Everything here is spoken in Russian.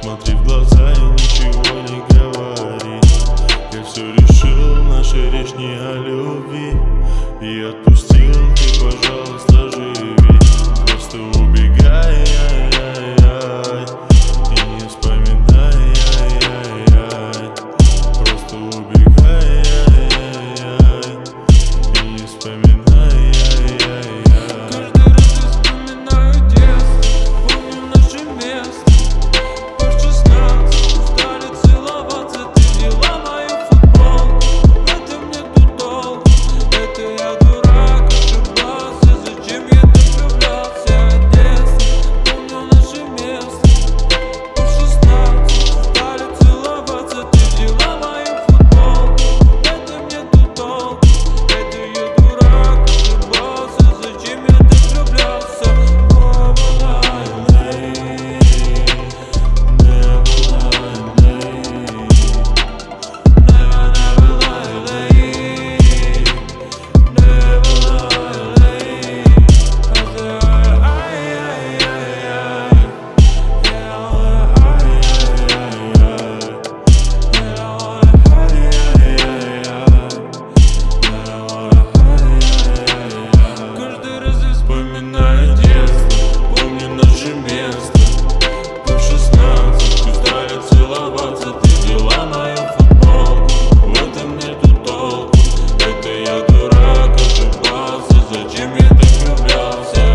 Смотри в глаза и ничего не говори. Я все решил, наша речь не о любви. И отпустил ты, пожалуйста мою футболку В этом нету толку Это я дурак, ошибался Зачем я так влюблялся?